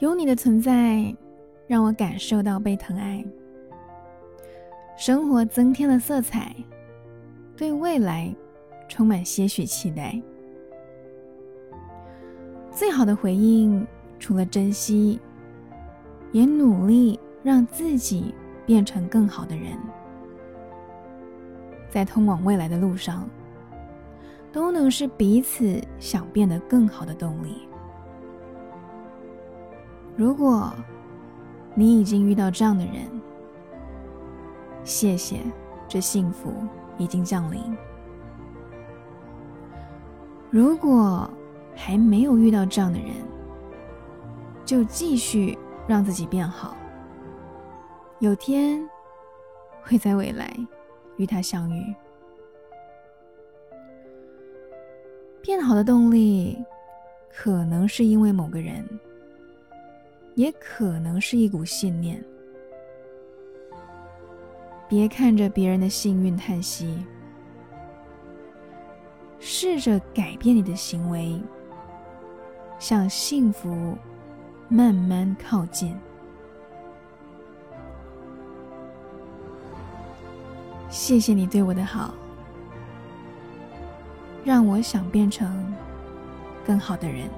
有你的存在，让我感受到被疼爱，生活增添了色彩，对未来充满些许期待。最好的回应，除了珍惜，也努力让自己变成更好的人，在通往未来的路上，都能是彼此想变得更好的动力。如果你已经遇到这样的人，谢谢，这幸福已经降临。如果还没有遇到这样的人，就继续让自己变好。有天会在未来与他相遇。变好的动力，可能是因为某个人。也可能是一股信念。别看着别人的幸运叹息，试着改变你的行为，向幸福慢慢靠近。谢谢你对我的好，让我想变成更好的人。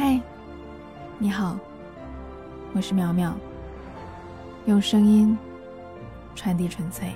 嗨，你好，我是苗苗，用声音传递纯粹。